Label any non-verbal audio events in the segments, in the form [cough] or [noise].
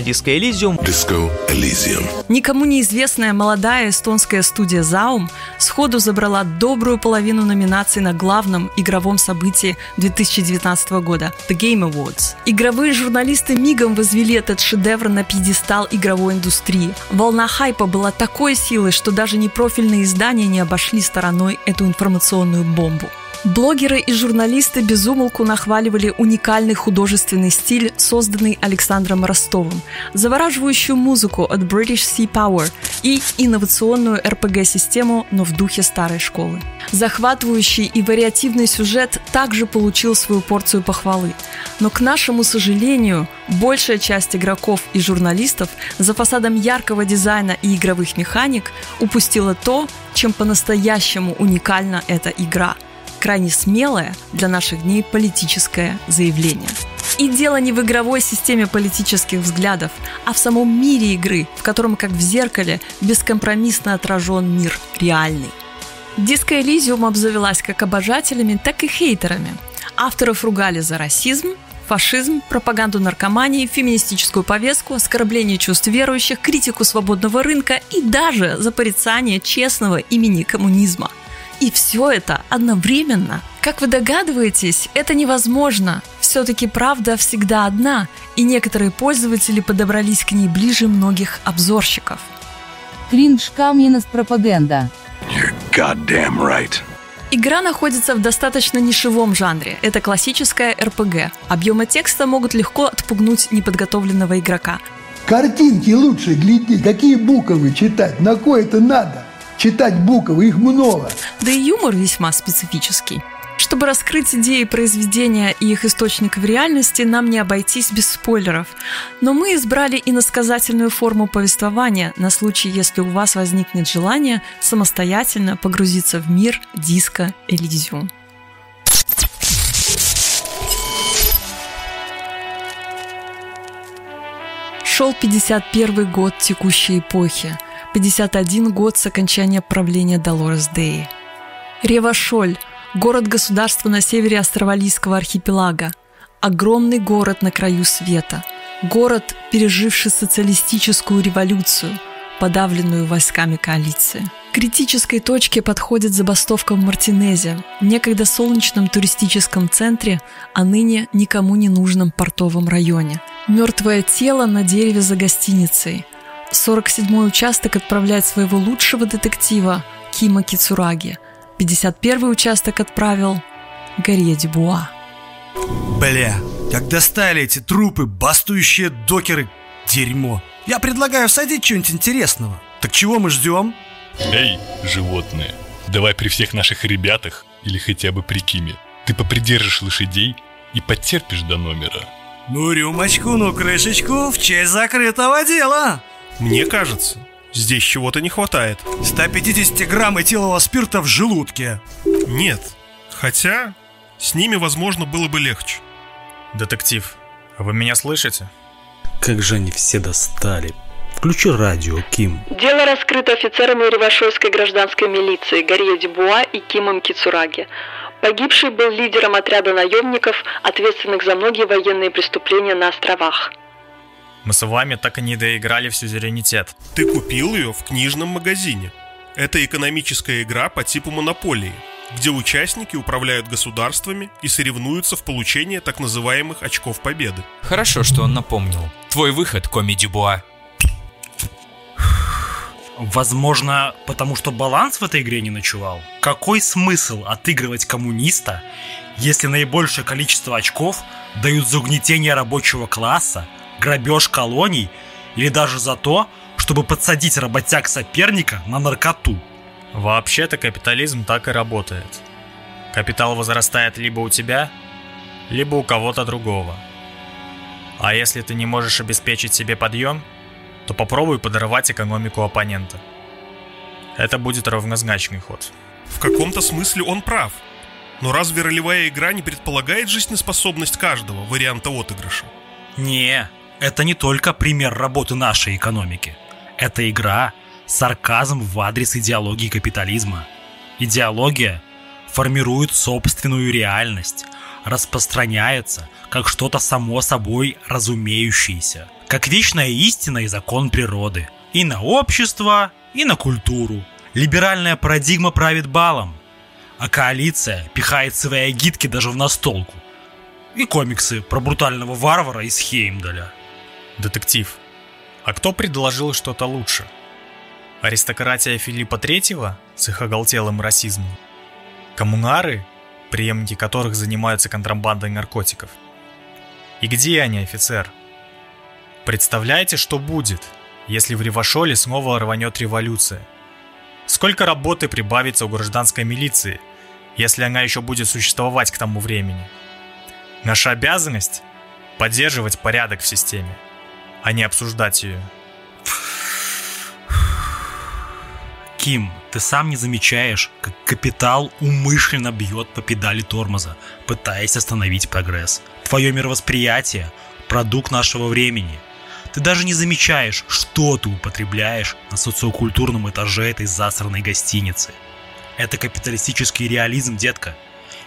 Диско Элизиум. Диско Элизиум. Никому неизвестная молодая эстонская студия Zaum сходу забрала добрую половину номинаций на главном игровом событии 2019 года – The Game Awards. Игровые журналисты мигом возвели этот шедевр на пьедестал игровой индустрии. Волна хайпа была такой силой, что даже непрофильные издания не обошли стороной эту информационную бомбу. Блогеры и журналисты безумолку нахваливали уникальный художественный стиль, созданный Александром Ростовым, завораживающую музыку от British Sea Power и инновационную RPG-систему, но в духе старой школы. Захватывающий и вариативный сюжет также получил свою порцию похвалы. Но, к нашему сожалению, большая часть игроков и журналистов за фасадом яркого дизайна и игровых механик упустила то, чем по-настоящему уникальна эта игра – крайне смелое для наших дней политическое заявление. И дело не в игровой системе политических взглядов, а в самом мире игры, в котором, как в зеркале, бескомпромиссно отражен мир реальный. Диско Элизиум обзавелась как обожателями, так и хейтерами. Авторов ругали за расизм, фашизм, пропаганду наркомании, феминистическую повестку, оскорбление чувств верующих, критику свободного рынка и даже за порицание честного имени коммунизма – и все это одновременно. Как вы догадываетесь, это невозможно. Все-таки правда всегда одна, и некоторые пользователи подобрались к ней ближе многих обзорщиков. Кринж Камьянас пропаганда. You're goddamn right. Игра находится в достаточно нишевом жанре. Это классическая РПГ. Объемы текста могут легко отпугнуть неподготовленного игрока. Картинки лучше гляди, какие буквы читать, на кое это надо читать буквы, их много. Да и юмор весьма специфический. Чтобы раскрыть идеи произведения и их источник в реальности, нам не обойтись без спойлеров. Но мы избрали иносказательную форму повествования на случай, если у вас возникнет желание самостоятельно погрузиться в мир диска Элизиум. Шел 51 год текущей эпохи – 51 год с окончания правления Долорес Деи. Ревашоль – город-государство на севере Австралийского архипелага. Огромный город на краю света. Город, переживший социалистическую революцию, подавленную войсками коалиции. К критической точке подходит забастовка в Мартинезе, некогда солнечном туристическом центре, а ныне никому не нужном портовом районе. Мертвое тело на дереве за гостиницей – 47-й участок отправляет своего лучшего детектива Кима Кицураги. 51-й участок отправил Гарье Дюбуа. Бля, как достали эти трупы, бастующие докеры, дерьмо. Я предлагаю всадить что-нибудь интересного. Так чего мы ждем? Эй, животные, давай при всех наших ребятах, или хотя бы при Киме, ты попридержишь лошадей и потерпишь до номера. Ну, рюмочку, ну, крышечку в честь закрытого дела. Мне кажется, здесь чего-то не хватает. 150 грамм этилового спирта в желудке. Нет. Хотя, с ними, возможно, было бы легче. Детектив, вы меня слышите? Как же они все достали. Включи радио, Ким. Дело раскрыто офицерами Ревашойской гражданской милиции Гарье Дюбуа и Кимом Кицураги. Погибший был лидером отряда наемников, ответственных за многие военные преступления на островах. Мы с вами так и не доиграли в сюзеренитет. Ты купил ее в книжном магазине. Это экономическая игра по типу монополии, где участники управляют государствами и соревнуются в получении так называемых очков победы. Хорошо, что он напомнил. Твой выход, Коми Дюбуа. Возможно, потому что баланс в этой игре не ночевал. Какой смысл отыгрывать коммуниста, если наибольшее количество очков дают за угнетение рабочего класса, грабеж колоний или даже за то, чтобы подсадить работяг соперника на наркоту. Вообще-то капитализм так и работает. Капитал возрастает либо у тебя, либо у кого-то другого. А если ты не можешь обеспечить себе подъем, то попробуй подорвать экономику оппонента. Это будет равнозначный ход. В каком-то смысле он прав. Но разве ролевая игра не предполагает жизнеспособность каждого варианта отыгрыша? Не, это не только пример работы нашей экономики. Это игра – сарказм в адрес идеологии капитализма. Идеология формирует собственную реальность, распространяется как что-то само собой разумеющееся, как вечная истина и закон природы. И на общество, и на культуру. Либеральная парадигма правит балом, а коалиция пихает свои гидки даже в настолку. И комиксы про брутального варвара из Хеймдаля. Детектив. А кто предложил что-то лучше? Аристократия Филиппа Третьего с их оголтелым расизмом? Коммунары, преемники которых занимаются контрабандой наркотиков? И где они, офицер? Представляете, что будет, если в Ревашоле снова рванет революция? Сколько работы прибавится у гражданской милиции, если она еще будет существовать к тому времени? Наша обязанность – поддерживать порядок в системе, а не обсуждать ее. Ким, ты сам не замечаешь, как капитал умышленно бьет по педали тормоза, пытаясь остановить прогресс. Твое мировосприятие – продукт нашего времени. Ты даже не замечаешь, что ты употребляешь на социокультурном этаже этой засранной гостиницы. Это капиталистический реализм, детка.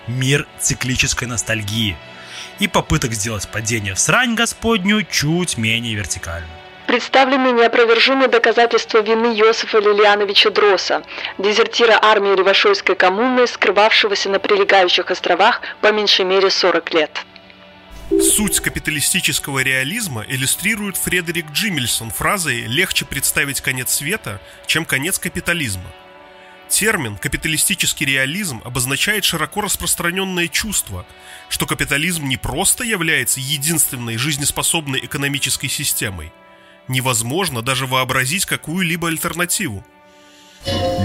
Мир циклической ностальгии. И попыток сделать падение в срань господню чуть менее вертикально. Представлены неопровержимые доказательства вины Йосифа Лилиановича Дроса, дезертира армии Ревашойской коммуны, скрывавшегося на прилегающих островах по меньшей мере 40 лет. Суть капиталистического реализма иллюстрирует Фредерик Джиммельсон фразой «легче представить конец света, чем конец капитализма». Термин «капиталистический реализм» обозначает широко распространенное чувство, что капитализм не просто является единственной жизнеспособной экономической системой, невозможно даже вообразить какую-либо альтернативу.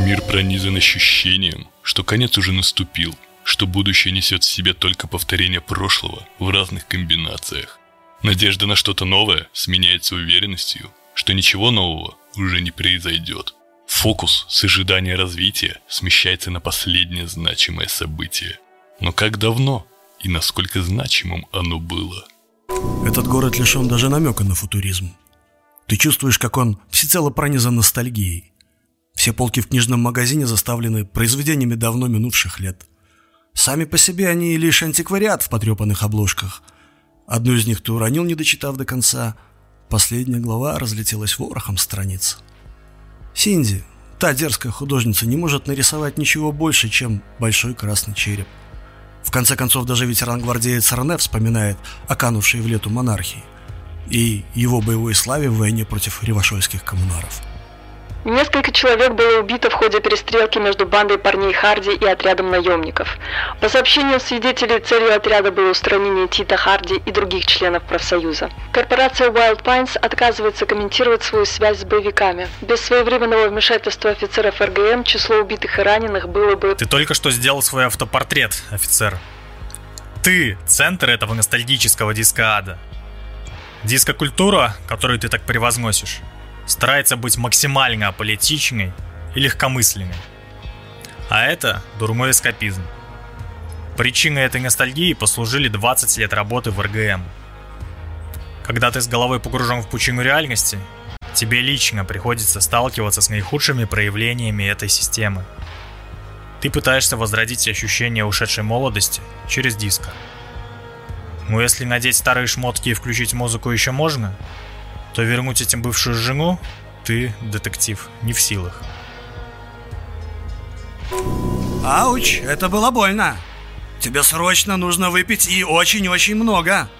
Мир пронизан ощущением, что конец уже наступил, что будущее несет в себе только повторение прошлого в разных комбинациях. Надежда на что-то новое сменяется уверенностью, что ничего нового уже не произойдет. Фокус с ожидания развития смещается на последнее значимое событие. Но как давно и насколько значимым оно было? Этот город лишен даже намека на футуризм. Ты чувствуешь, как он всецело пронизан ностальгией. Все полки в книжном магазине заставлены произведениями давно минувших лет. Сами по себе они лишь антиквариат в потрепанных обложках. Одну из них ты уронил, не дочитав до конца. Последняя глава разлетелась ворохом страниц. Синди, та дерзкая художница, не может нарисовать ничего больше, чем большой красный череп. В конце концов, даже ветеран-гвардеец Рене вспоминает о канувшей в лету монархии и его боевой славе в войне против ревашойских коммунаров. Несколько человек было убито в ходе перестрелки между бандой парней Харди и отрядом наемников. По сообщениям свидетелей, целью отряда было устранение Тита Харди и других членов профсоюза. Корпорация Wild Pines отказывается комментировать свою связь с боевиками. Без своевременного вмешательства офицеров РГМ число убитых и раненых было бы... Ты только что сделал свой автопортрет, офицер. Ты – центр этого ностальгического диска ада. Дискокультура, которую ты так превозносишь, старается быть максимально аполитичной и легкомысленной. А это дурной эскапизм. Причиной этой ностальгии послужили 20 лет работы в РГМ. Когда ты с головой погружен в пучину реальности, тебе лично приходится сталкиваться с наихудшими проявлениями этой системы. Ты пытаешься возродить ощущение ушедшей молодости через диско. Но если надеть старые шмотки и включить музыку еще можно, то вернуть этим бывшую жену ты, детектив, не в силах. Ауч, это было больно. Тебе срочно нужно выпить и очень-очень много.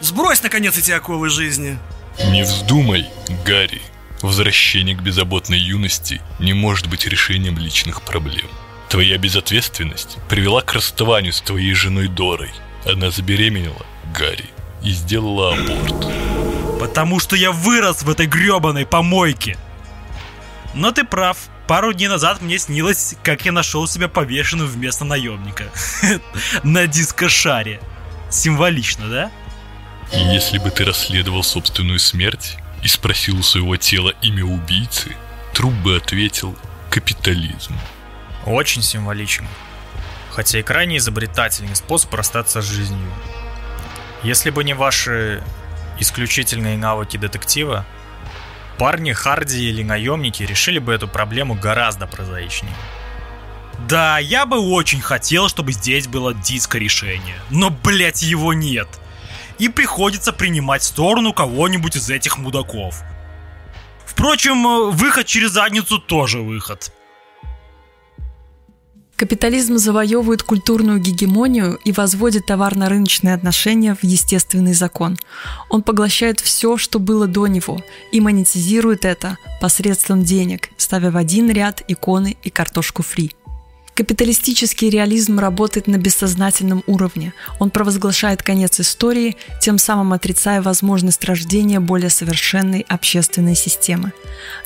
Сбрось, наконец, эти оковы жизни. Не вздумай, Гарри. Возвращение к беззаботной юности не может быть решением личных проблем. Твоя безответственность привела к расставанию с твоей женой Дорой. Она забеременела, Гарри, и сделала аборт. Потому что я вырос в этой гребаной помойке. Но ты прав. Пару дней назад мне снилось, как я нашел себя повешенным вместо наемника. [laughs] На дискошаре. Символично, да? И если бы ты расследовал собственную смерть и спросил у своего тела имя убийцы, труп бы ответил «капитализм». Очень символично. Хотя и крайне изобретательный способ расстаться с жизнью. Если бы не ваши исключительные навыки детектива, парни Харди или наемники решили бы эту проблему гораздо прозаичнее. Да, я бы очень хотел, чтобы здесь было диско-решение. Но, блять, его нет. И приходится принимать сторону кого-нибудь из этих мудаков. Впрочем, выход через задницу тоже выход. Капитализм завоевывает культурную гегемонию и возводит товарно-рыночные отношения в естественный закон. Он поглощает все, что было до него, и монетизирует это посредством денег, ставя в один ряд иконы и картошку фри. Капиталистический реализм работает на бессознательном уровне. Он провозглашает конец истории, тем самым отрицая возможность рождения более совершенной общественной системы.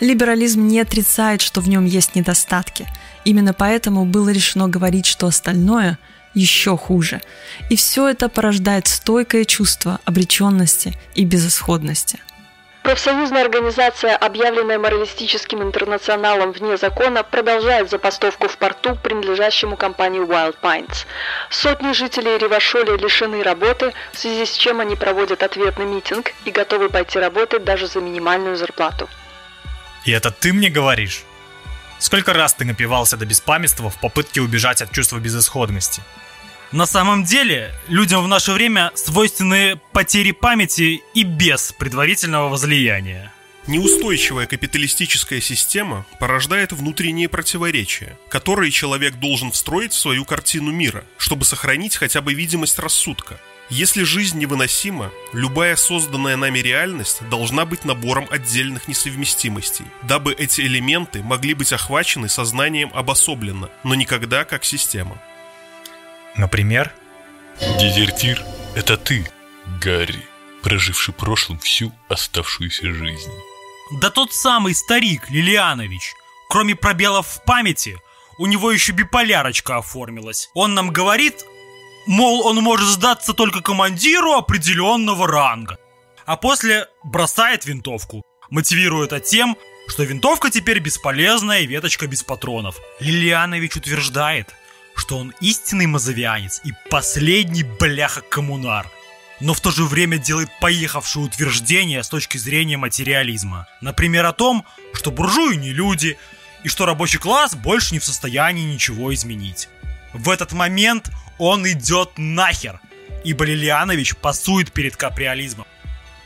Либерализм не отрицает, что в нем есть недостатки. Именно поэтому было решено говорить, что остальное еще хуже. И все это порождает стойкое чувство обреченности и безысходности. Профсоюзная организация, объявленная моралистическим интернационалом вне закона, продолжает забастовку в порту, принадлежащему компании Wild Pines. Сотни жителей Ривашоли лишены работы, в связи с чем они проводят ответный митинг и готовы пойти работать даже за минимальную зарплату. И это ты мне говоришь? Сколько раз ты напивался до беспамятства в попытке убежать от чувства безысходности? На самом деле, людям в наше время свойственны потери памяти и без предварительного возлияния. Неустойчивая капиталистическая система порождает внутренние противоречия, которые человек должен встроить в свою картину мира, чтобы сохранить хотя бы видимость рассудка. Если жизнь невыносима, любая созданная нами реальность должна быть набором отдельных несовместимостей, дабы эти элементы могли быть охвачены сознанием обособленно, но никогда как система. Например? Дезертир — это ты, Гарри, проживший прошлым всю оставшуюся жизнь. Да тот самый старик Лилианович. Кроме пробелов в памяти, у него еще биполярочка оформилась. Он нам говорит, мол, он может сдаться только командиру определенного ранга. А после бросает винтовку, мотивируя это тем, что винтовка теперь бесполезная веточка без патронов. Лилианович утверждает, что он истинный мазовианец и последний бляха-коммунар. Но в то же время делает поехавшие утверждения с точки зрения материализма. Например, о том, что буржуи не люди, и что рабочий класс больше не в состоянии ничего изменить. В этот момент он идет нахер, ибо Лилианович пасует перед каприализмом,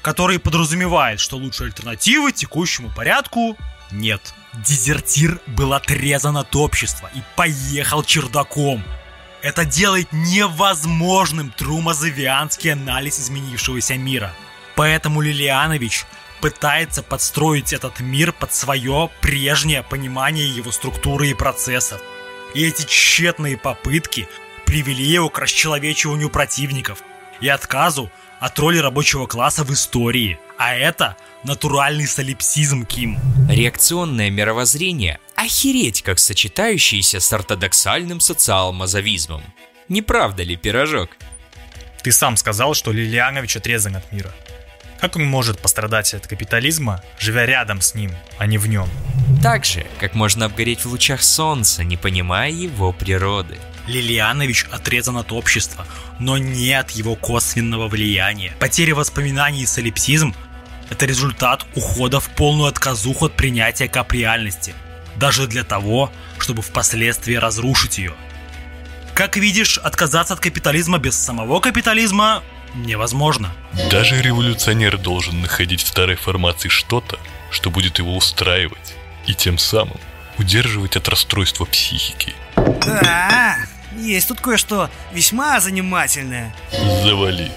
который подразумевает, что лучшей альтернативы текущему порядку нет. Дезертир был отрезан от общества и поехал чердаком. Это делает невозможным трумазовианский анализ изменившегося мира. Поэтому Лилианович пытается подстроить этот мир под свое прежнее понимание его структуры и процессов. И эти тщетные попытки привели его к расчеловечиванию противников и отказу от роли рабочего класса в истории. А это натуральный солипсизм, Ким. Реакционное мировоззрение охереть как сочетающееся с ортодоксальным социал-мазовизмом. Не правда ли, пирожок? Ты сам сказал, что Лилианович отрезан от мира. Как он может пострадать от капитализма, живя рядом с ним, а не в нем? Так же, как можно обгореть в лучах солнца, не понимая его природы. Лилианович отрезан от общества, но не от его косвенного влияния. Потеря воспоминаний и солипсизм – это результат ухода в полную отказуху от принятия каприальности, даже для того, чтобы впоследствии разрушить ее. Как видишь, отказаться от капитализма без самого капитализма невозможно. Даже революционер должен находить в старой формации что-то, что будет его устраивать, и тем самым удерживать от расстройства психики. Да, есть тут кое-что весьма занимательное. Завали.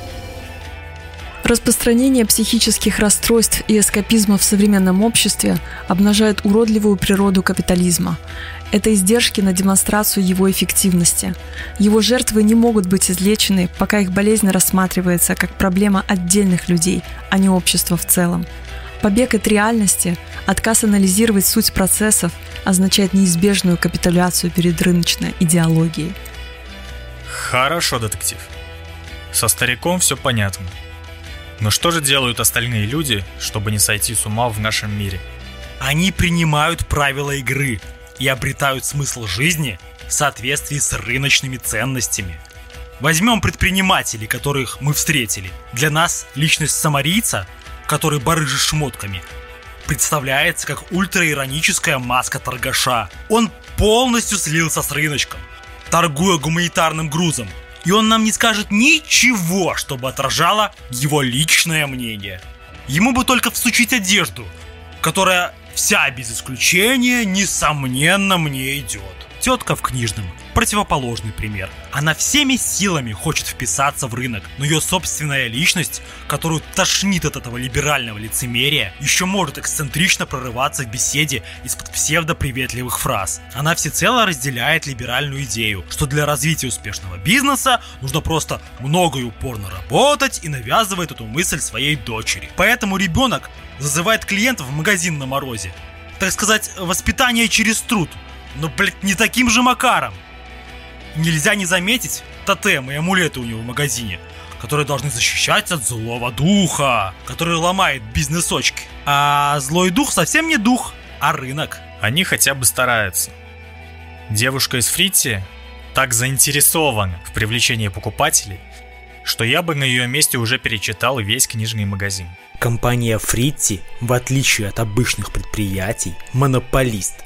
Распространение психических расстройств и эскапизма в современном обществе обнажает уродливую природу капитализма. Это издержки на демонстрацию его эффективности. Его жертвы не могут быть излечены, пока их болезнь рассматривается как проблема отдельных людей, а не общества в целом. Побег от реальности, отказ анализировать суть процессов означает неизбежную капитуляцию перед рыночной идеологией. Хорошо, детектив. Со стариком все понятно. Но что же делают остальные люди, чтобы не сойти с ума в нашем мире? Они принимают правила игры и обретают смысл жизни в соответствии с рыночными ценностями. Возьмем предпринимателей, которых мы встретили. Для нас личность самарийца, который барыжит шмотками, представляется как ультраироническая маска торгаша. Он полностью слился с рыночком, торгуя гуманитарным грузом. И он нам не скажет ничего, чтобы отражало его личное мнение. Ему бы только всучить одежду, которая вся без исключения, несомненно, мне идет. Тетка в книжном противоположный пример. Она всеми силами хочет вписаться в рынок, но ее собственная личность, которую тошнит от этого либерального лицемерия, еще может эксцентрично прорываться в беседе из-под псевдоприветливых фраз. Она всецело разделяет либеральную идею, что для развития успешного бизнеса нужно просто много и упорно работать и навязывает эту мысль своей дочери. Поэтому ребенок зазывает клиентов в магазин на морозе. Так сказать, воспитание через труд. Но, блядь, не таким же макаром. Нельзя не заметить тотемы и амулеты у него в магазине, которые должны защищать от злого духа, который ломает бизнесочки. А злой дух совсем не дух, а рынок. Они хотя бы стараются. Девушка из Фрити так заинтересована в привлечении покупателей, что я бы на ее месте уже перечитал весь книжный магазин. Компания Фритти, в отличие от обычных предприятий, монополист.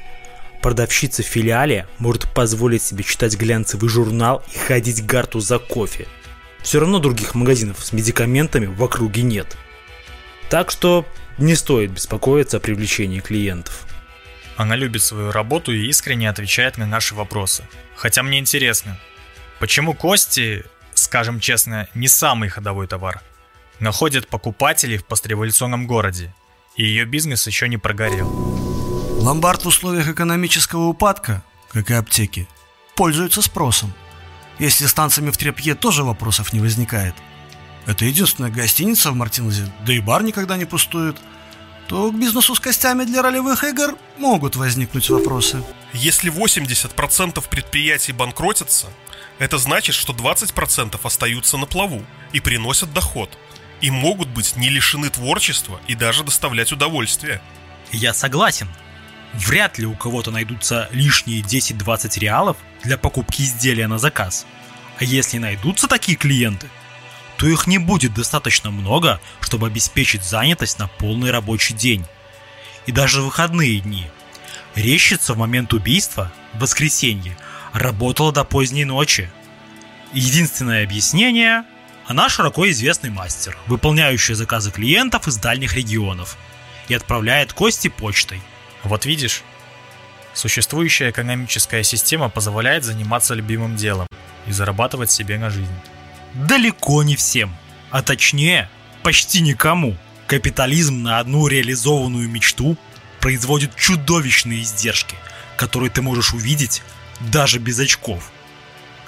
Продавщица в филиале может позволить себе читать глянцевый журнал и ходить гарту за кофе. Все равно других магазинов с медикаментами в округе нет. Так что не стоит беспокоиться о привлечении клиентов. Она любит свою работу и искренне отвечает на наши вопросы. Хотя мне интересно, почему кости, скажем честно, не самый ходовой товар, находят покупателей в постреволюционном городе, и ее бизнес еще не прогорел. Ломбард в условиях экономического упадка, как и аптеки, пользуется спросом. Если с танцами в трепье тоже вопросов не возникает. Это единственная гостиница в Мартинезе, да и бар никогда не пустует – то к бизнесу с костями для ролевых игр могут возникнуть вопросы. Если 80% предприятий банкротятся, это значит, что 20% остаются на плаву и приносят доход, и могут быть не лишены творчества и даже доставлять удовольствие. Я согласен. Вряд ли у кого-то найдутся лишние 10-20 реалов для покупки изделия на заказ. А если найдутся такие клиенты, то их не будет достаточно много, чтобы обеспечить занятость на полный рабочий день. И даже выходные дни. Рещица в момент убийства, в воскресенье, работала до поздней ночи. Единственное объяснение – она широко известный мастер, выполняющий заказы клиентов из дальних регионов и отправляет кости почтой. Вот видишь, существующая экономическая система позволяет заниматься любимым делом и зарабатывать себе на жизнь далеко не всем, а точнее, почти никому. Капитализм на одну реализованную мечту производит чудовищные издержки, которые ты можешь увидеть даже без очков.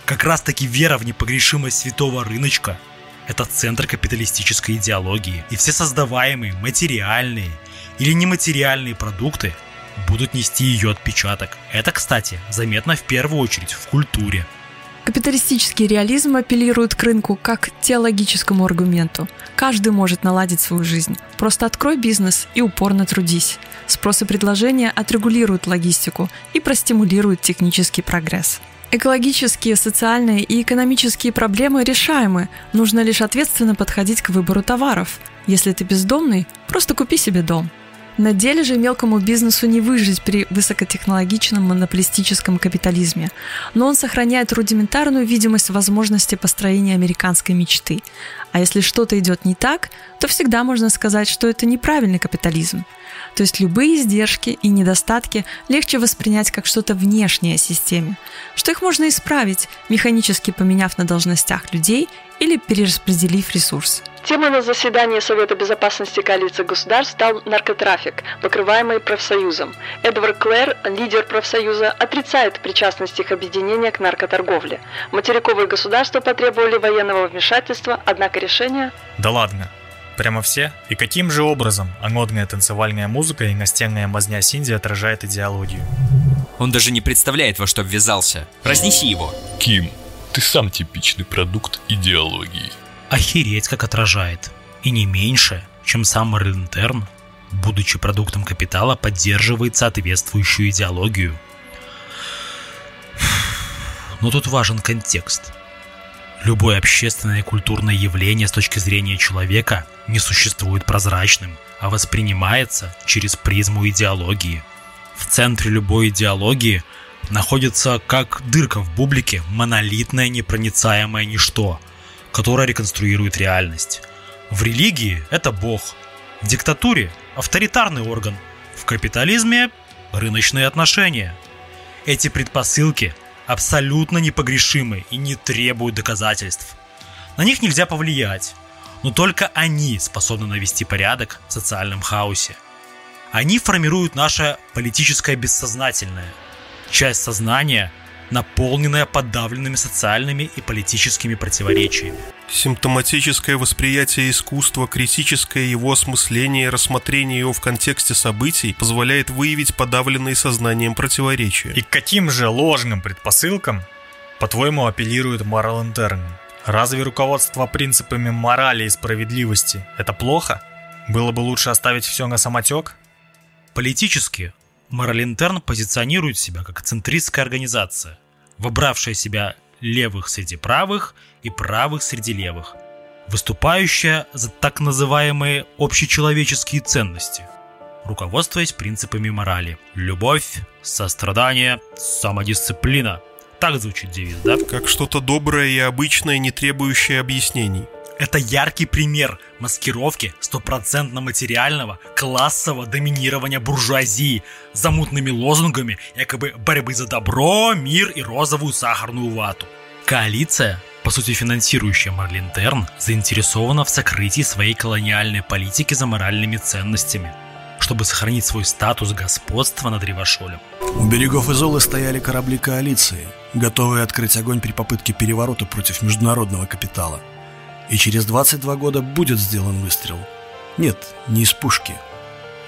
Как раз таки вера в непогрешимость святого рыночка – это центр капиталистической идеологии, и все создаваемые материальные или нематериальные продукты будут нести ее отпечаток. Это, кстати, заметно в первую очередь в культуре. Капиталистический реализм апеллирует к рынку как теологическому аргументу. Каждый может наладить свою жизнь. Просто открой бизнес и упорно трудись. Спрос и предложение отрегулируют логистику и простимулируют технический прогресс. Экологические, социальные и экономические проблемы решаемы. Нужно лишь ответственно подходить к выбору товаров. Если ты бездомный, просто купи себе дом. На деле же мелкому бизнесу не выжить при высокотехнологичном монополистическом капитализме, но он сохраняет рудиментарную видимость возможности построения американской мечты. А если что-то идет не так, то всегда можно сказать, что это неправильный капитализм. То есть любые издержки и недостатки легче воспринять как что-то внешнее системе, что их можно исправить, механически поменяв на должностях людей или перераспределив ресурс. Темой на заседании Совета Безопасности коалиции государств стал наркотрафик, покрываемый профсоюзом. Эдвард Клэр, лидер профсоюза, отрицает причастность их объединения к наркоторговле. Материковые государства потребовали военного вмешательства, однако решение... Да ладно, Прямо все? И каким же образом анодная танцевальная музыка и настенная мазня Синди отражает идеологию? Он даже не представляет, во что ввязался. Разнеси его. Ким, ты сам типичный продукт идеологии. Охереть, как отражает. И не меньше, чем сам Марлинтерн, будучи продуктом капитала, поддерживает соответствующую идеологию. Но тут важен контекст. Любое общественное и культурное явление с точки зрения человека не существует прозрачным, а воспринимается через призму идеологии. В центре любой идеологии находится как дырка в бублике монолитное непроницаемое ничто, которое реконструирует реальность. В религии это Бог, в диктатуре – авторитарный орган, в капитализме – рыночные отношения. Эти предпосылки абсолютно непогрешимы и не требуют доказательств. На них нельзя повлиять, но только они способны навести порядок в социальном хаосе. Они формируют наше политическое бессознательное, часть сознания, наполненная подавленными социальными и политическими противоречиями. Симптоматическое восприятие искусства, критическое его осмысление и рассмотрение его в контексте событий позволяет выявить подавленные сознанием противоречия. И к каким же ложным предпосылкам, по-твоему, апеллирует Марл Интерн? Разве руководство принципами морали и справедливости – это плохо? Было бы лучше оставить все на самотек? Политически Моралинтерн позиционирует себя как центристская организация, выбравшая себя левых среди правых и правых среди левых, выступающая за так называемые общечеловеческие ценности, руководствуясь принципами морали. Любовь, сострадание, самодисциплина. Так звучит девиз, да? Как что-то доброе и обычное, не требующее объяснений. Это яркий пример маскировки стопроцентно материального классового доминирования буржуазии за мутными лозунгами якобы борьбы за добро, мир и розовую сахарную вату. Коалиция, по сути финансирующая Марлинтерн, заинтересована в сокрытии своей колониальной политики за моральными ценностями, чтобы сохранить свой статус господства над Ревашолем. У берегов Изолы стояли корабли коалиции, готовые открыть огонь при попытке переворота против международного капитала – и через 22 года будет сделан выстрел. Нет, не из пушки.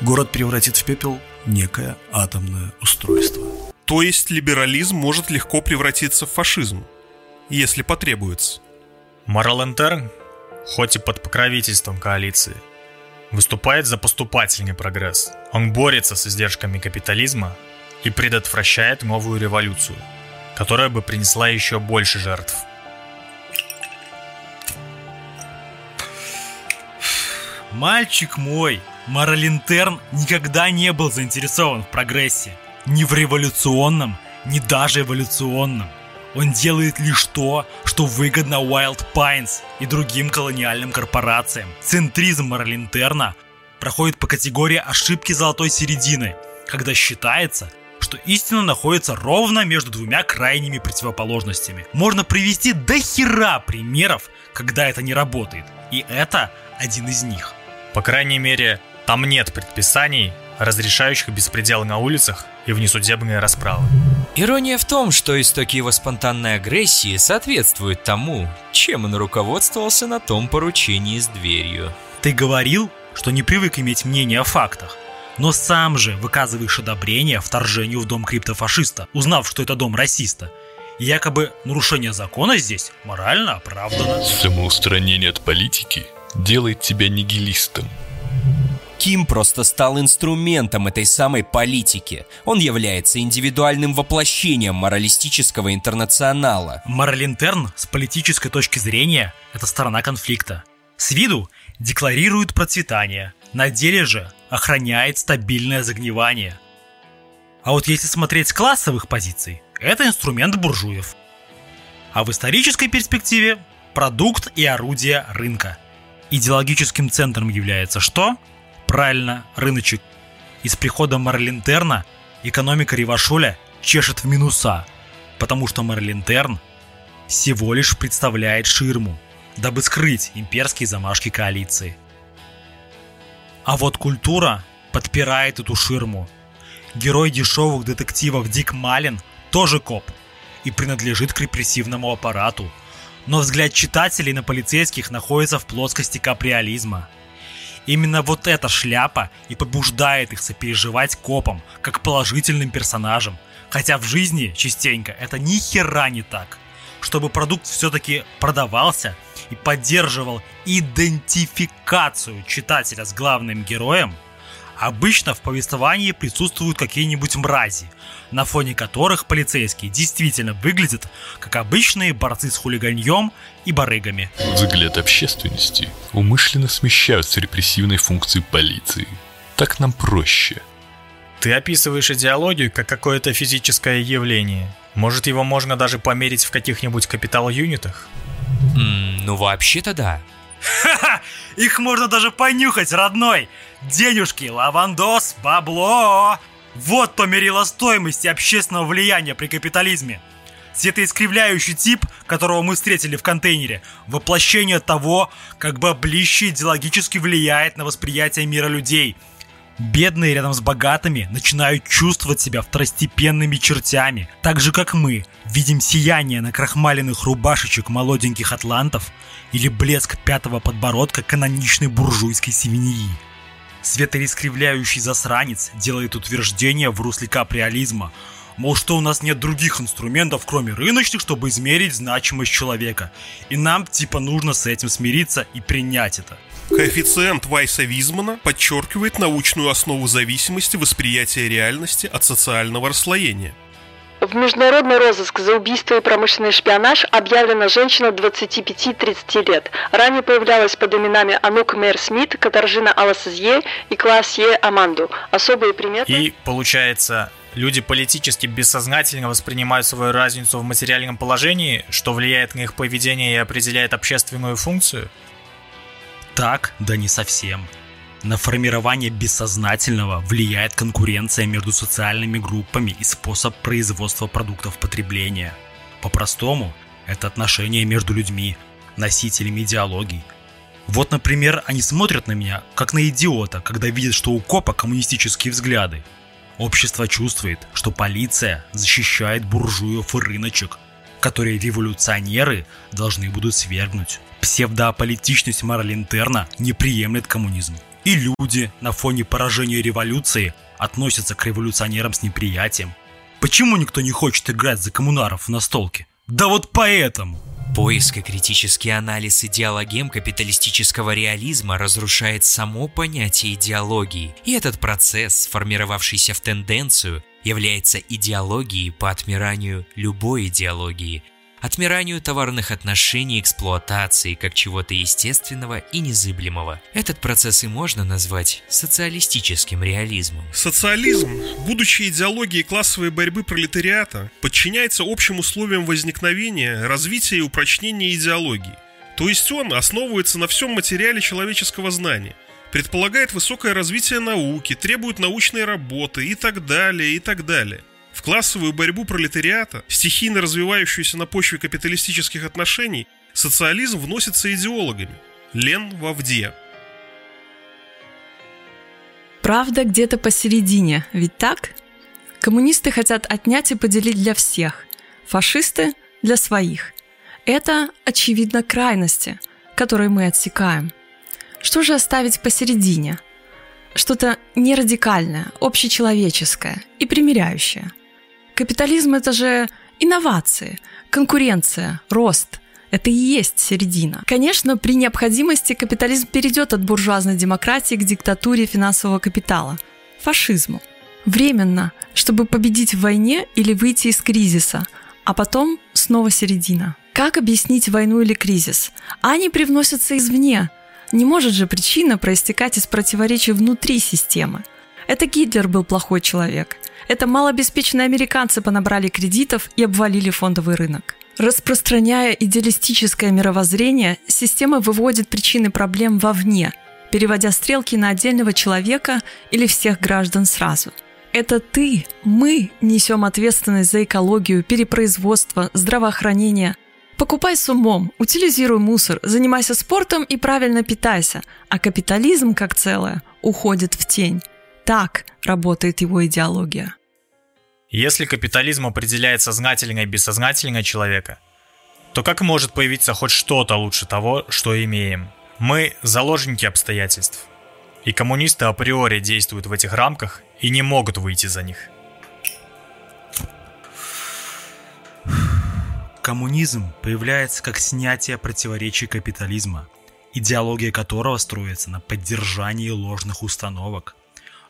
Город превратит в пепел некое атомное устройство. То есть либерализм может легко превратиться в фашизм, если потребуется. Морал-Интерн, хоть и под покровительством коалиции, выступает за поступательный прогресс. Он борется с издержками капитализма и предотвращает новую революцию, которая бы принесла еще больше жертв. Мальчик мой, Моралинтерн никогда не был заинтересован в прогрессе. Ни в революционном, ни даже эволюционном. Он делает лишь то, что выгодно Wild Pines и другим колониальным корпорациям. Центризм Моралинтерна проходит по категории ошибки золотой середины, когда считается, что истина находится ровно между двумя крайними противоположностями. Можно привести до хера примеров, когда это не работает. И это один из них. По крайней мере, там нет предписаний, разрешающих беспредел на улицах и внесудебные расправы. Ирония в том, что истоки его спонтанной агрессии соответствуют тому, чем он руководствовался на том поручении с дверью. Ты говорил, что не привык иметь мнение о фактах, но сам же выказываешь одобрение вторжению в дом криптофашиста, узнав, что это дом расиста. И якобы нарушение закона здесь морально оправдано. Самоустранение от политики делает тебя нигилистом. Ким просто стал инструментом этой самой политики. Он является индивидуальным воплощением моралистического интернационала. Моралинтерн с политической точки зрения – это сторона конфликта. С виду декларирует процветание, на деле же охраняет стабильное загнивание. А вот если смотреть с классовых позиций, это инструмент буржуев. А в исторической перспективе – продукт и орудие рынка. Идеологическим центром является что? Правильно, рыночек. И с приходом Марлинтерна экономика Ривашоля чешет в минуса, потому что Марлинтерн всего лишь представляет ширму, дабы скрыть имперские замашки коалиции. А вот культура подпирает эту ширму. Герой дешевых детективов Дик Малин тоже коп и принадлежит к репрессивному аппарату. Но взгляд читателей на полицейских находится в плоскости каприализма. Именно вот эта шляпа и побуждает их сопереживать копам, как положительным персонажам. Хотя в жизни частенько это ни хера не так. Чтобы продукт все-таки продавался, и поддерживал идентификацию читателя с главным героем, обычно в повествовании присутствуют какие-нибудь мрази, на фоне которых полицейские действительно выглядят как обычные борцы с хулиганьем и барыгами. Взгляд общественности умышленно смещают с репрессивной функции полиции. Так нам проще. Ты описываешь идеологию как какое-то физическое явление. Может, его можно даже померить в каких-нибудь капитал-юнитах? Ну, вообще-то да. Ха-ха! Их можно даже понюхать, родной! Денежки, лавандос, бабло! Вот то мерило стоимости общественного влияния при капитализме. Светоискривляющий тип, которого мы встретили в контейнере, воплощение того, как баблище идеологически влияет на восприятие мира людей – Бедные рядом с богатыми начинают чувствовать себя второстепенными чертями, так же как мы видим сияние на крахмаленных рубашечек молоденьких атлантов или блеск пятого подбородка каноничной буржуйской свиньи. Светоискривляющий засранец делает утверждение в русле каприализма, мол, что у нас нет других инструментов, кроме рыночных, чтобы измерить значимость человека, и нам типа нужно с этим смириться и принять это. Коэффициент Вайса Визмана подчеркивает научную основу зависимости восприятия реальности от социального расслоения. В международный розыск за убийство и промышленный шпионаж объявлена женщина 25-30 лет. Ранее появлялась под именами Анук Мэр Смит, Катаржина Аласазье и Классье Аманду. Особые приметы... И, получается, люди политически бессознательно воспринимают свою разницу в материальном положении, что влияет на их поведение и определяет общественную функцию? Так, да не совсем. На формирование бессознательного влияет конкуренция между социальными группами и способ производства продуктов потребления. По-простому, это отношения между людьми, носителями идеологий. Вот, например, они смотрят на меня, как на идиота, когда видят, что у копа коммунистические взгляды. Общество чувствует, что полиция защищает буржуев и рыночек, которые революционеры должны будут свергнуть. Псевдоаполитичность Марлинтерна не приемлет коммунизм. И люди на фоне поражения революции относятся к революционерам с неприятием. Почему никто не хочет играть за коммунаров в настолке? Да вот поэтому! Поиск и критический анализ идеологем капиталистического реализма разрушает само понятие идеологии, и этот процесс, сформировавшийся в тенденцию, является идеологией по отмиранию любой идеологии – отмиранию товарных отношений, эксплуатации как чего-то естественного и незыблемого. Этот процесс и можно назвать социалистическим реализмом. Социализм, будучи идеологией классовой борьбы пролетариата, подчиняется общим условиям возникновения, развития и упрочнения идеологии. То есть он основывается на всем материале человеческого знания, предполагает высокое развитие науки, требует научной работы и так далее, и так далее – в классовую борьбу пролетариата, стихийно развивающуюся на почве капиталистических отношений, социализм вносится идеологами. Лен Вавдия. Правда где-то посередине, ведь так? Коммунисты хотят отнять и поделить для всех, фашисты – для своих. Это, очевидно, крайности, которые мы отсекаем. Что же оставить посередине? Что-то не радикальное, общечеловеческое и примиряющее – Капитализм – это же инновации, конкуренция, рост. Это и есть середина. Конечно, при необходимости капитализм перейдет от буржуазной демократии к диктатуре финансового капитала, фашизму. Временно, чтобы победить в войне или выйти из кризиса, а потом снова середина. Как объяснить войну или кризис? Они привносятся извне. Не может же причина проистекать из противоречий внутри системы. Это Гитлер был плохой человек – это малообеспеченные американцы понабрали кредитов и обвалили фондовый рынок. Распространяя идеалистическое мировоззрение, система выводит причины проблем вовне, переводя стрелки на отдельного человека или всех граждан сразу. Это ты, мы несем ответственность за экологию, перепроизводство, здравоохранение. Покупай с умом, утилизируй мусор, занимайся спортом и правильно питайся, а капитализм как целое уходит в тень. Так работает его идеология. Если капитализм определяет сознательное и бессознательное человека, то как может появиться хоть что-то лучше того, что имеем? Мы заложники обстоятельств. И коммунисты априори действуют в этих рамках и не могут выйти за них. Коммунизм появляется как снятие противоречий капитализма, идеология которого строится на поддержании ложных установок.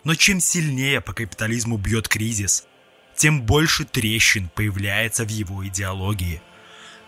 Но чем сильнее по капитализму бьет кризис, тем больше трещин появляется в его идеологии,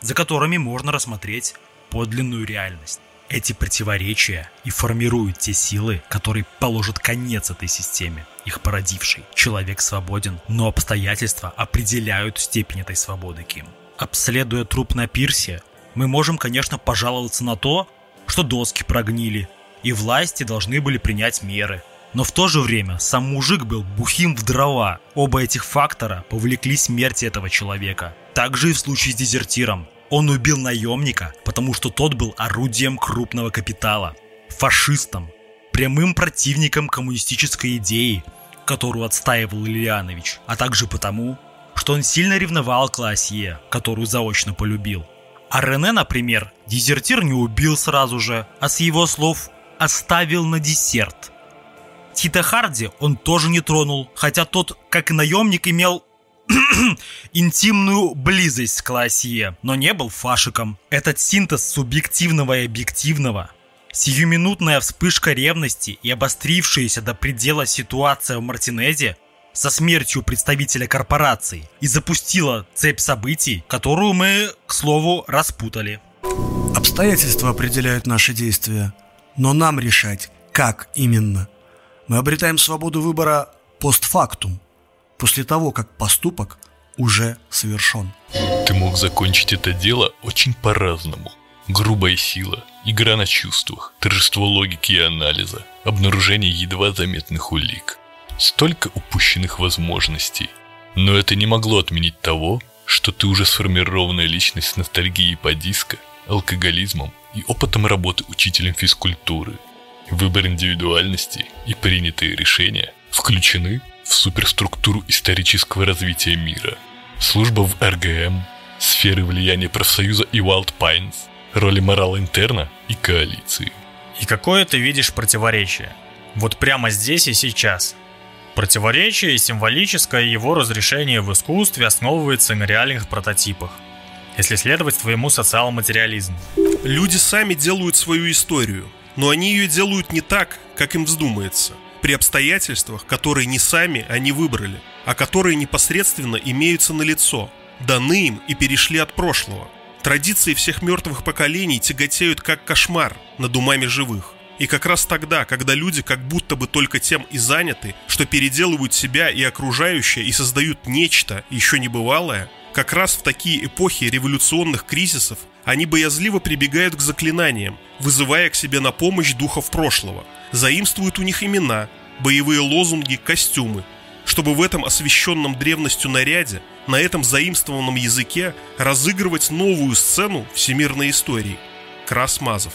за которыми можно рассмотреть подлинную реальность. Эти противоречия и формируют те силы, которые положат конец этой системе, их породившей. Человек свободен, но обстоятельства определяют степень этой свободы Ким. Обследуя труп на пирсе, мы можем, конечно, пожаловаться на то, что доски прогнили, и власти должны были принять меры. Но в то же время сам мужик был бухим в дрова. Оба этих фактора повлекли смерти этого человека. Также и в случае с дезертиром. Он убил наемника, потому что тот был орудием крупного капитала, фашистом, прямым противником коммунистической идеи, которую отстаивал Ильянович, а также потому, что он сильно ревновал к которую заочно полюбил. А Рене, например, дезертир не убил сразу же, а с его слов оставил на десерт. Тита Харди он тоже не тронул, хотя тот, как и наемник, имел [clears throat] интимную близость к Ласье, но не был фашиком. Этот синтез субъективного и объективного, сиюминутная вспышка ревности и обострившаяся до предела ситуация в Мартинезе со смертью представителя корпорации и запустила цепь событий, которую мы, к слову, распутали. Обстоятельства определяют наши действия, но нам решать, как именно. Мы обретаем свободу выбора постфактум, после того, как поступок уже совершен. Ты мог закончить это дело очень по-разному. Грубая сила, игра на чувствах, торжество логики и анализа, обнаружение едва заметных улик. Столько упущенных возможностей. Но это не могло отменить того, что ты уже сформированная личность с ностальгией по диско, алкоголизмом и опытом работы учителем физкультуры. Выбор индивидуальности и принятые решения включены в суперструктуру исторического развития мира. Служба в РГМ, сферы влияния профсоюза и Wild Pines, роли морала интерна и коалиции. И какое ты видишь противоречие? Вот прямо здесь и сейчас. Противоречие и символическое его разрешение в искусстве основывается на реальных прототипах, если следовать твоему социал-материализму. Люди сами делают свою историю, но они ее делают не так, как им вздумается – при обстоятельствах, которые не сами они выбрали, а которые непосредственно имеются на лицо, даны им и перешли от прошлого. Традиции всех мертвых поколений тяготеют как кошмар над умами живых. И как раз тогда, когда люди как будто бы только тем и заняты, что переделывают себя и окружающее и создают нечто еще небывалое, как раз в такие эпохи революционных кризисов они боязливо прибегают к заклинаниям, вызывая к себе на помощь духов прошлого – заимствуют у них имена, боевые лозунги, костюмы, чтобы в этом освещенном древностью наряде, на этом заимствованном языке разыгрывать новую сцену всемирной истории. Красмазов.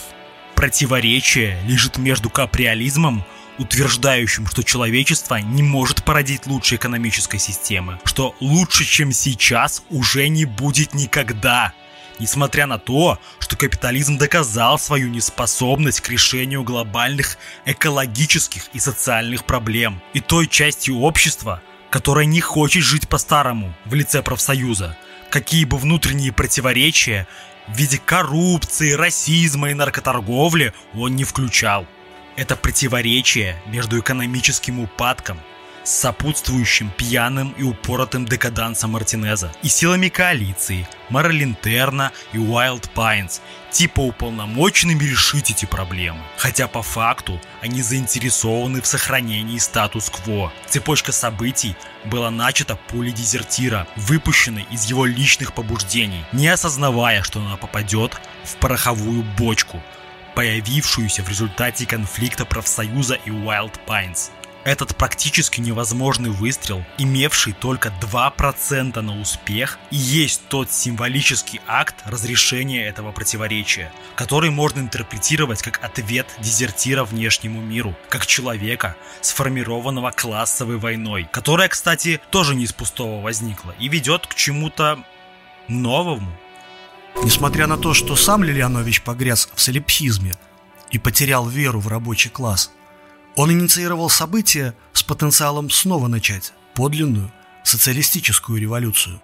Противоречие лежит между каприализмом, утверждающим, что человечество не может породить лучшей экономической системы, что лучше, чем сейчас, уже не будет никогда – Несмотря на то, что капитализм доказал свою неспособность к решению глобальных экологических и социальных проблем, и той частью общества, которая не хочет жить по-старому в лице профсоюза, какие бы внутренние противоречия в виде коррупции, расизма и наркоторговли он не включал. Это противоречие между экономическим упадком – с сопутствующим пьяным и упоротым декадансом Мартинеза и силами коалиции, Моралинтерна и Wild Pines, типа уполномоченными решить эти проблемы. Хотя по факту они заинтересованы в сохранении статус-кво. Цепочка событий была начата пулей дезертира, выпущенной из его личных побуждений, не осознавая, что она попадет в пороховую бочку, появившуюся в результате конфликта профсоюза и Wild Pines. Этот практически невозможный выстрел, имевший только 2% на успех, и есть тот символический акт разрешения этого противоречия, который можно интерпретировать как ответ дезертира внешнему миру, как человека, сформированного классовой войной, которая, кстати, тоже не из пустого возникла и ведет к чему-то новому. Несмотря на то, что сам Лилианович погряз в солипсизме и потерял веру в рабочий класс – он инициировал события с потенциалом снова начать подлинную социалистическую революцию.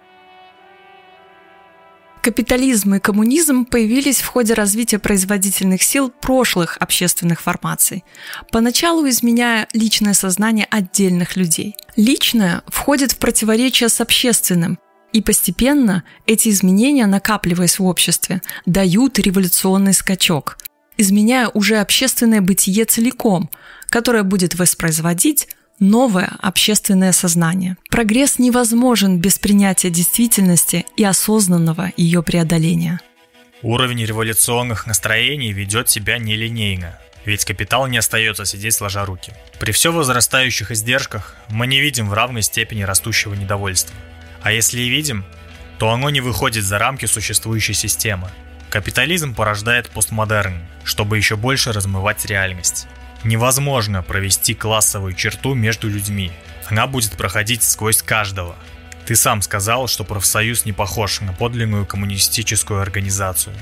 Капитализм и коммунизм появились в ходе развития производительных сил прошлых общественных формаций, поначалу изменяя личное сознание отдельных людей. Личное входит в противоречие с общественным, и постепенно эти изменения, накапливаясь в обществе, дают революционный скачок, изменяя уже общественное бытие целиком, которое будет воспроизводить новое общественное сознание. Прогресс невозможен без принятия действительности и осознанного ее преодоления. Уровень революционных настроений ведет себя нелинейно, ведь капитал не остается сидеть сложа руки. При все возрастающих издержках мы не видим в равной степени растущего недовольства. А если и видим, то оно не выходит за рамки существующей системы. Капитализм порождает постмодерн, чтобы еще больше размывать реальность. Невозможно провести классовую черту между людьми. Она будет проходить сквозь каждого. Ты сам сказал, что профсоюз не похож на подлинную коммунистическую организацию.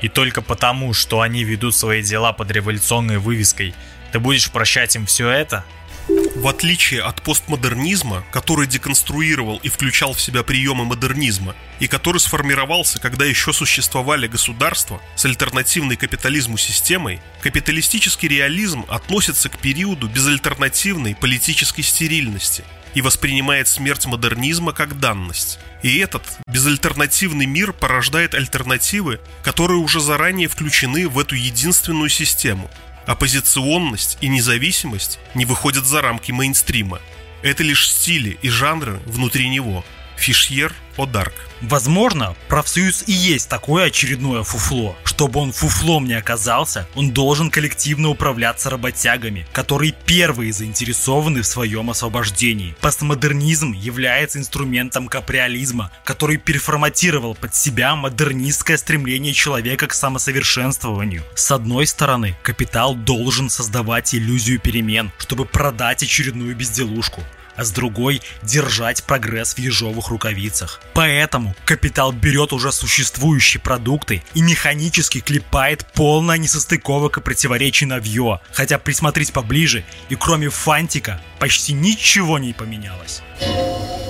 И только потому, что они ведут свои дела под революционной вывеской, ты будешь прощать им все это – в отличие от постмодернизма, который деконструировал и включал в себя приемы модернизма, и который сформировался, когда еще существовали государства с альтернативной капитализму системой, капиталистический реализм относится к периоду безальтернативной политической стерильности и воспринимает смерть модернизма как данность. И этот безальтернативный мир порождает альтернативы, которые уже заранее включены в эту единственную систему – Оппозиционность и независимость не выходят за рамки мейнстрима. Это лишь стили и жанры внутри него. Фишьер Одарк. Возможно, профсоюз и есть такое очередное фуфло. Чтобы он фуфлом не оказался, он должен коллективно управляться работягами, которые первые заинтересованы в своем освобождении. Постмодернизм является инструментом каприализма, который переформатировал под себя модернистское стремление человека к самосовершенствованию. С одной стороны, капитал должен создавать иллюзию перемен, чтобы продать очередную безделушку а с другой – держать прогресс в ежовых рукавицах. Поэтому капитал берет уже существующие продукты и механически клепает полное несостыковок и противоречий навье, хотя присмотреть поближе, и кроме фантика почти ничего не поменялось.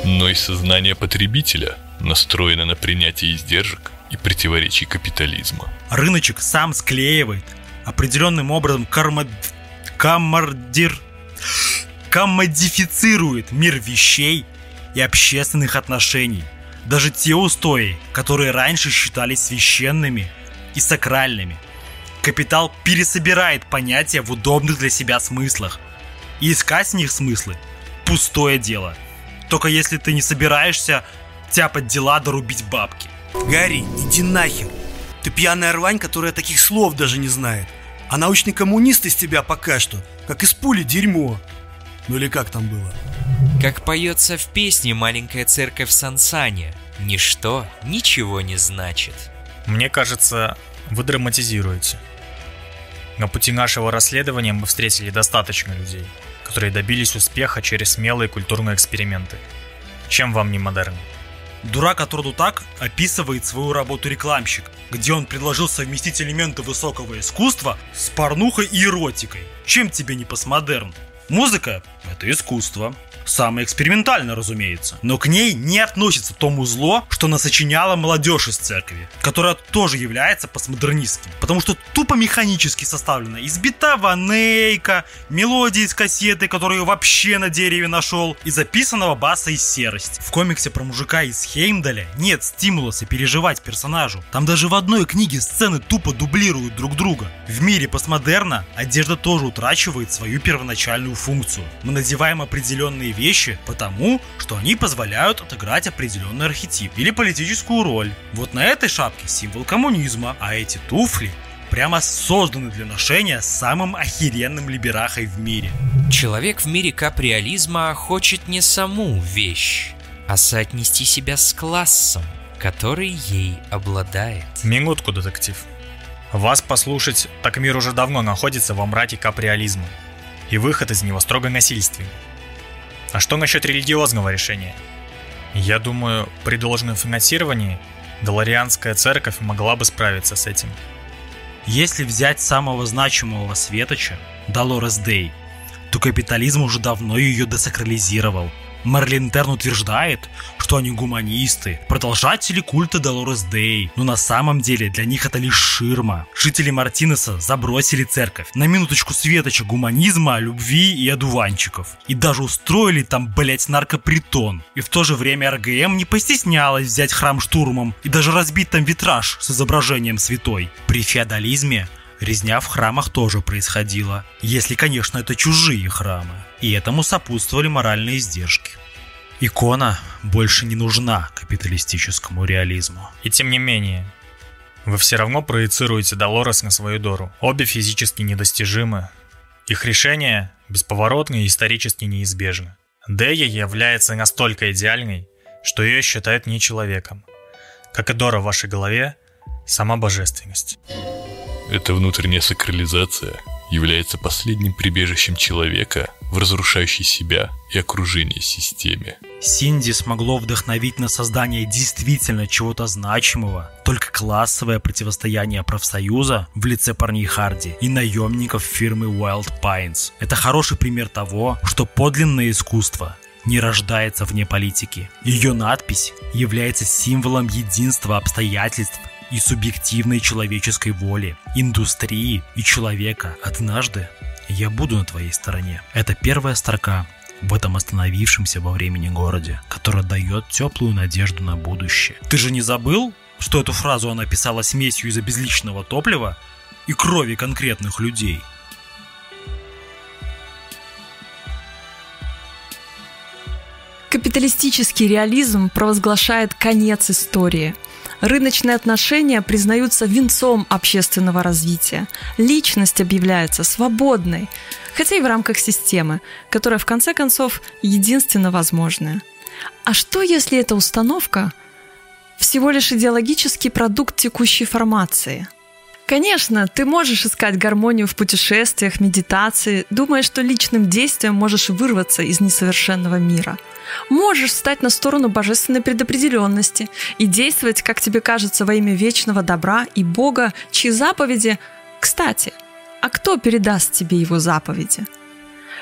Но и сознание потребителя настроено на принятие издержек и противоречий капитализма. Рыночек сам склеивает определенным образом карма... камардир коммодифицирует мир вещей и общественных отношений. Даже те устои, которые раньше считались священными и сакральными. Капитал пересобирает понятия в удобных для себя смыслах. И искать в них смыслы – пустое дело. Только если ты не собираешься тяпать дела дорубить бабки. Гарри, иди нахер. Ты пьяная рвань, которая таких слов даже не знает. А научный коммунист из тебя пока что, как из пули дерьмо. Ну или как там было? Как поется в песне «Маленькая церковь Сансане», ничто ничего не значит. Мне кажется, вы драматизируете. На пути нашего расследования мы встретили достаточно людей, которые добились успеха через смелые культурные эксперименты. Чем вам не модерн? Дурак от роду так описывает свою работу рекламщик, где он предложил совместить элементы высокого искусства с порнухой и эротикой. Чем тебе не постмодерн? Музыка – это искусство. Самое экспериментальное, разумеется. Но к ней не относится то музло, что насочиняла молодежь из церкви, которая тоже является постмодернистским. Потому что тупо механически составлена из бита ванейка, мелодии из кассеты, которую вообще на дереве нашел, и записанного баса из серости. В комиксе про мужика из Хеймдаля нет стимула сопереживать персонажу. Там даже в одной книге сцены тупо дублируют друг друга. В мире постмодерна одежда тоже утрачивает свою первоначальную функцию. Мы надеваем определенные вещи потому, что они позволяют отыграть определенный архетип или политическую роль. Вот на этой шапке символ коммунизма, а эти туфли прямо созданы для ношения самым охеренным либерахой в мире. Человек в мире каприализма хочет не саму вещь, а соотнести себя с классом, который ей обладает. Минутку, детектив. Вас послушать, так мир уже давно находится во мраке каприализма, и выход из него строго насильственный. А что насчет религиозного решения? Я думаю, при должном финансировании Доларианская церковь могла бы справиться с этим. Если взять самого значимого светоча, Долорес Дей, то капитализм уже давно ее десакрализировал. Марлин Терн утверждает, что они гуманисты, продолжатели культа Долорес Дей, но на самом деле для них это лишь ширма. Жители Мартинеса забросили церковь на минуточку светоча гуманизма, любви и одуванчиков. И даже устроили там, блять, наркопритон. И в то же время РГМ не постеснялась взять храм штурмом и даже разбить там витраж с изображением святой. При феодализме Резня в храмах тоже происходила, если, конечно, это чужие храмы, и этому сопутствовали моральные издержки. Икона больше не нужна капиталистическому реализму. И тем не менее, вы все равно проецируете Долорес на свою Дору. Обе физически недостижимы. Их решение бесповоротно и исторически неизбежно. Дея является настолько идеальной, что ее считают не человеком. Как и Дора в вашей голове, сама божественность. Эта внутренняя сакрализация является последним прибежищем человека в разрушающей себя и окружение системе. Синди смогло вдохновить на создание действительно чего-то значимого только классовое противостояние профсоюза в лице парней Харди и наемников фирмы Wild Pines. Это хороший пример того, что подлинное искусство не рождается вне политики. Ее надпись является символом единства обстоятельств и субъективной человеческой воли, индустрии и человека. Однажды я буду на твоей стороне. Это первая строка в этом остановившемся во времени городе, которая дает теплую надежду на будущее. Ты же не забыл, что эту фразу она писала смесью из обезличенного топлива и крови конкретных людей? Капиталистический реализм провозглашает конец истории – Рыночные отношения признаются венцом общественного развития. Личность объявляется свободной, хотя и в рамках системы, которая в конце концов единственно возможная. А что, если эта установка всего лишь идеологический продукт текущей формации – Конечно, ты можешь искать гармонию в путешествиях, медитации, думая, что личным действием можешь вырваться из несовершенного мира. Можешь встать на сторону божественной предопределенности и действовать, как тебе кажется, во имя вечного добра и Бога, чьи заповеди... Кстати, а кто передаст тебе его заповеди?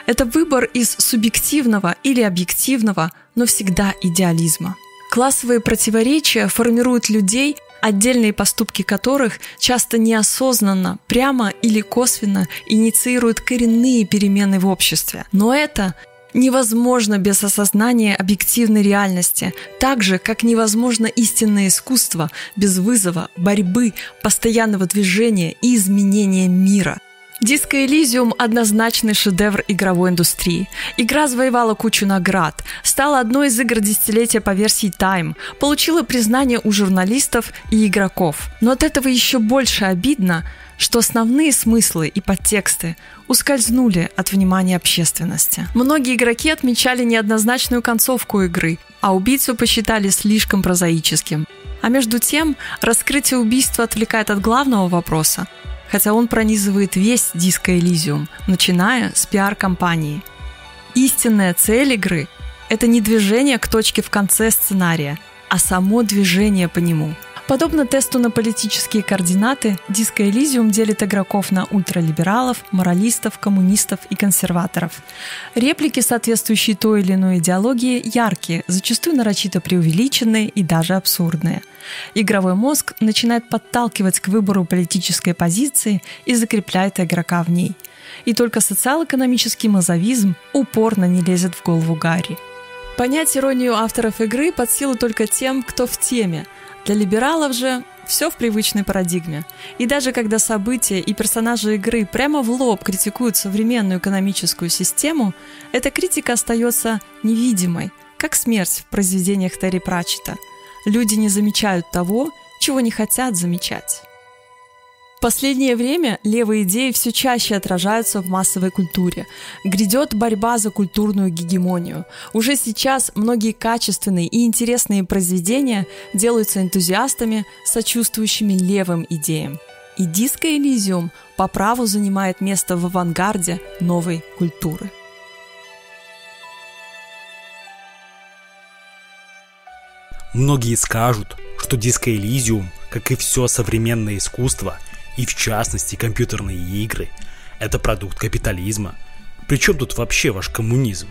Это выбор из субъективного или объективного, но всегда идеализма. Классовые противоречия формируют людей отдельные поступки которых часто неосознанно, прямо или косвенно инициируют коренные перемены в обществе. Но это невозможно без осознания объективной реальности, так же, как невозможно истинное искусство без вызова, борьбы, постоянного движения и изменения мира. Диско Элизиум – однозначный шедевр игровой индустрии. Игра завоевала кучу наград, стала одной из игр десятилетия по версии Time, получила признание у журналистов и игроков. Но от этого еще больше обидно, что основные смыслы и подтексты ускользнули от внимания общественности. Многие игроки отмечали неоднозначную концовку игры, а убийцу посчитали слишком прозаическим. А между тем, раскрытие убийства отвлекает от главного вопроса – хотя он пронизывает весь диско Элизиум, начиная с пиар-компании. Истинная цель игры – это не движение к точке в конце сценария, а само движение по нему – Подобно тесту на политические координаты, Диско Элизиум делит игроков на ультралибералов, моралистов, коммунистов и консерваторов. Реплики, соответствующие той или иной идеологии, яркие, зачастую нарочито преувеличенные и даже абсурдные. Игровой мозг начинает подталкивать к выбору политической позиции и закрепляет игрока в ней. И только социал-экономический мазовизм упорно не лезет в голову Гарри. Понять иронию авторов игры под силу только тем, кто в теме – для либералов же все в привычной парадигме. И даже когда события и персонажи игры прямо в лоб критикуют современную экономическую систему, эта критика остается невидимой, как смерть в произведениях Терри Пратчета. Люди не замечают того, чего не хотят замечать последнее время левые идеи все чаще отражаются в массовой культуре. Грядет борьба за культурную гегемонию. Уже сейчас многие качественные и интересные произведения делаются энтузиастами, сочувствующими левым идеям. И диско Элизиум по праву занимает место в авангарде новой культуры. Многие скажут, что диско Элизиум, как и все современное искусство, и в частности компьютерные игры, это продукт капитализма. Причем тут вообще ваш коммунизм?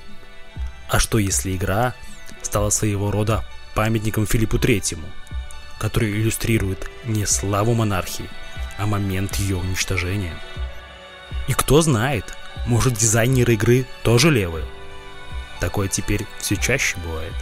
А что если игра стала своего рода памятником Филиппу Третьему, который иллюстрирует не славу монархии, а момент ее уничтожения? И кто знает, может дизайнеры игры тоже левые? Такое теперь все чаще бывает.